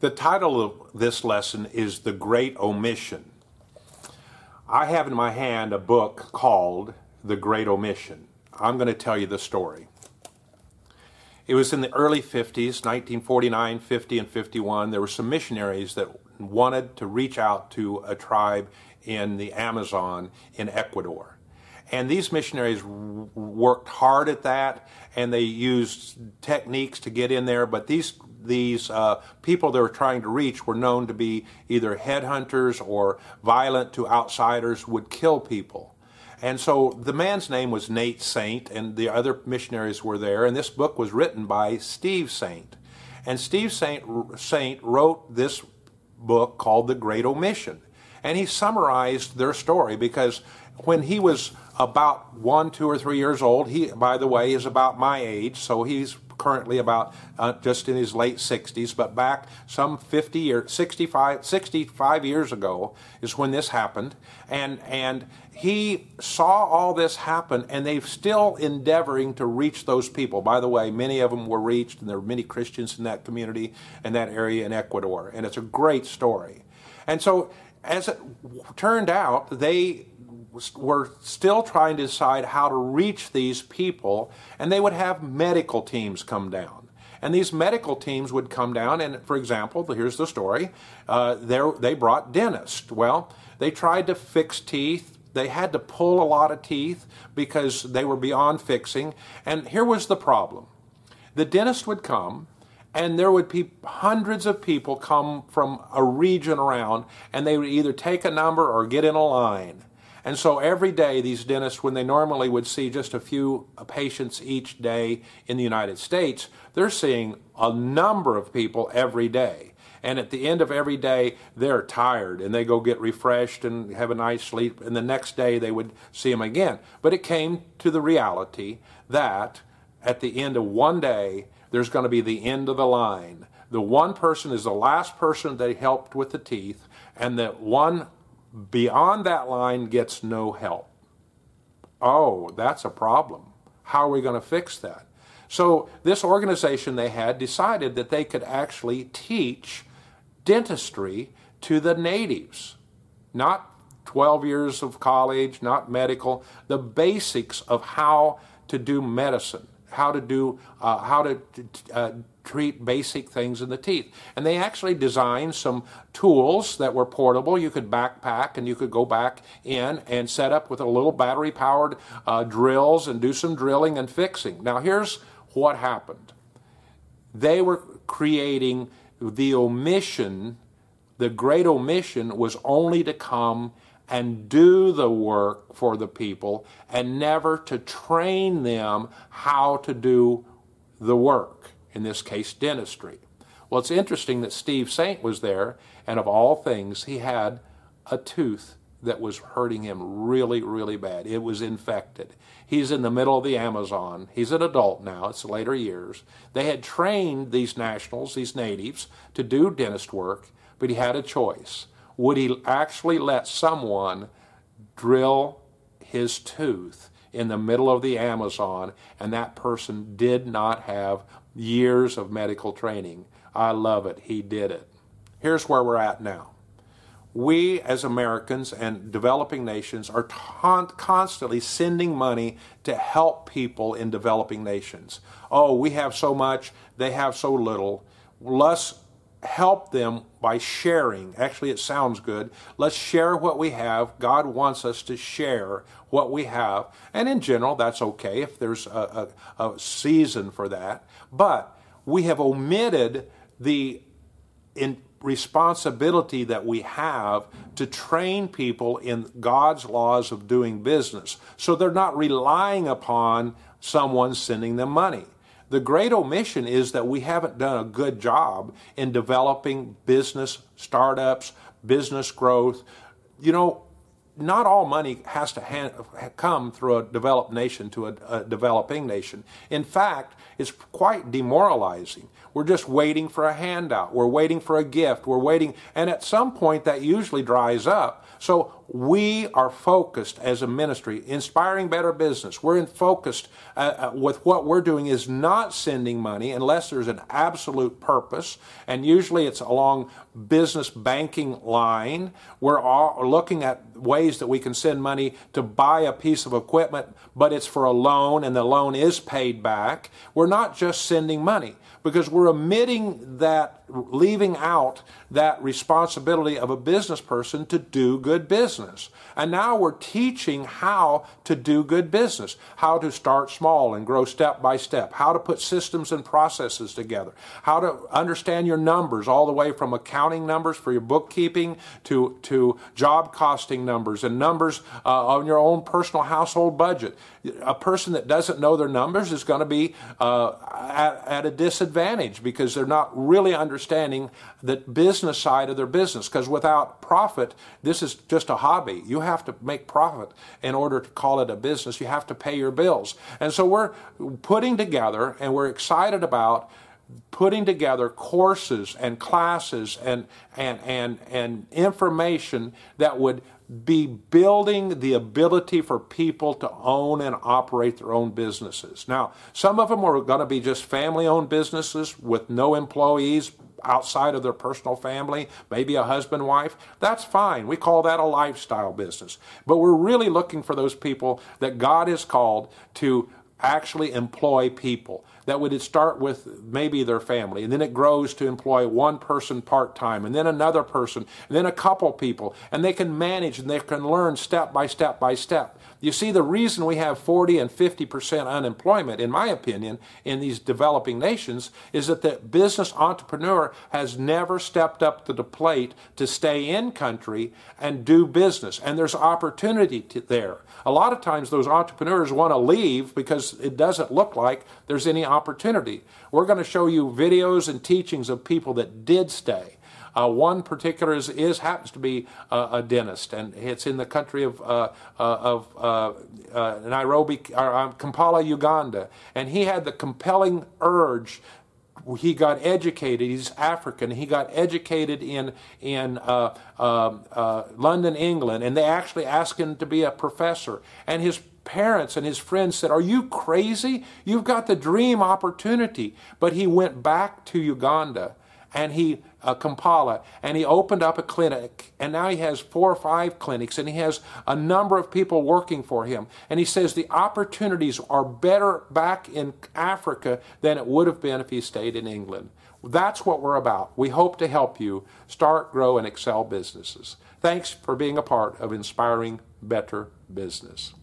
The title of this lesson is The Great Omission. I have in my hand a book called The Great Omission. I'm going to tell you the story. It was in the early 50s, 1949, 50, and 51. There were some missionaries that wanted to reach out to a tribe in the Amazon in Ecuador. And these missionaries worked hard at that, and they used techniques to get in there. But these these uh, people they were trying to reach were known to be either headhunters or violent to outsiders, would kill people. And so the man's name was Nate Saint, and the other missionaries were there. And this book was written by Steve Saint. And Steve Saint, Saint wrote this book called The Great Omission. And he summarized their story because when he was about one, two, or three years old, he, by the way, is about my age, so he's currently about uh, just in his late 60s, but back some 50 years, 65, 65 years ago is when this happened. And, and he saw all this happen, and they're still endeavoring to reach those people. By the way, many of them were reached, and there are many Christians in that community and that area in Ecuador. And it's a great story. And so, as it turned out, they were still trying to decide how to reach these people, and they would have medical teams come down. And these medical teams would come down, and for example, here's the story uh, they brought dentists. Well, they tried to fix teeth. They had to pull a lot of teeth because they were beyond fixing. And here was the problem the dentist would come, and there would be hundreds of people come from a region around, and they would either take a number or get in a line. And so every day, these dentists, when they normally would see just a few uh, patients each day in the United States, they're seeing a number of people every day. And at the end of every day, they're tired and they go get refreshed and have a nice sleep. And the next day, they would see them again. But it came to the reality that at the end of one day, there's going to be the end of the line. The one person is the last person they helped with the teeth, and the one beyond that line gets no help. Oh, that's a problem. How are we going to fix that? So, this organization they had decided that they could actually teach dentistry to the natives. Not 12 years of college, not medical, the basics of how to do medicine, how to do, uh, how to uh, treat basic things in the teeth. And they actually designed some tools that were portable. You could backpack and you could go back in and set up with a little battery powered uh, drills and do some drilling and fixing. Now, here's what happened they were creating the omission, the great omission was only to come and do the work for the people and never to train them how to do the work in this case, dentistry. Well, it's interesting that Steve Saint was there, and of all things, he had a tooth that was hurting him really, really bad. It was infected. He's in the middle of the Amazon. He's an adult now, it's later years. They had trained these nationals, these natives, to do dentist work, but he had a choice. Would he actually let someone drill his tooth in the middle of the Amazon, and that person did not have years of medical training. I love it. He did it. Here's where we're at now. We, as Americans and developing nations, are constantly sending money to help people in developing nations. Oh, we have so much, they have so little. Let's help them by sharing. Actually, it sounds good. Let's share what we have. God wants us to share what we have. And in general, that's okay if there's a, a, a season for that. But we have omitted the responsibility that we have to train people in God's laws of doing business. So they're not relying upon someone sending them money. The great omission is that we haven't done a good job in developing business startups, business growth. You know, not all money has to hand, come through a developed nation to a, a, developing nation. In fact, it's quite demoralizing. We're just waiting for a handout. We're waiting for a gift. We're waiting, and at some point that usually dries up. So we are focused as a ministry, inspiring better business. We're in focused uh, uh, with what we're doing is not sending money unless there's an absolute purpose, and usually it's along business banking line. We're all looking at ways that we can send money to buy a piece of equipment, but it's for a loan and the loan is paid back. We're not just sending money because we're omitting that, leaving out that responsibility of a business person to do good business. And now we're teaching how to do good business, how to start small and grow step by step, how to put systems and processes together, how to understand your numbers all the way from accounting numbers for your bookkeeping to, to job costing numbers and numbers uh, on your own personal household budget. A person that doesn't know their numbers is going to be uh, at, at a disadvantage because they're not really understanding the business side of their business. Because without profit, this is just a hobby. You have to make profit in order to call it a business. You have to pay your bills. And so we're putting together and we're excited about putting together courses and classes and, and, and, and information that would be building the ability for people to own and operate their own businesses. Now, some of them are going to be just family owned businesses with no employees outside of their personal family, maybe a husband, wife. That's fine. We call that a lifestyle business. But we're really looking for those people that God has called to actually employ people. That would start with maybe their family, and then it grows to employ one person part time, and then another person, and then a couple people, and they can manage and they can learn step by step by step. You see, the reason we have 40 and 50% unemployment, in my opinion, in these developing nations is that the business entrepreneur has never stepped up to the plate to stay in country and do business. And there's opportunity to, there. A lot of times, those entrepreneurs want to leave because it doesn't look like there's any opportunity. We're going to show you videos and teachings of people that did stay. Uh, one particular is, is, happens to be uh, a dentist, and it's in the country of uh, uh of uh, uh, Nairobi, or, Kampala, Uganda, and he had the compelling urge he got educated. He's African. He got educated in in uh, uh, uh, London, England, and they actually asked him to be a professor. And his parents and his friends said, "Are you crazy? You've got the dream opportunity." But he went back to Uganda, and he uh, Kampala, and he opened up a clinic, and now he has four or five clinics, and he has a number of people working for him. And he says the opportunities are better back in Africa than it would have been if he stayed in England. That's what we're about. We hope to help you start, grow, and excel businesses. Thanks for being a part of Inspiring Better Business.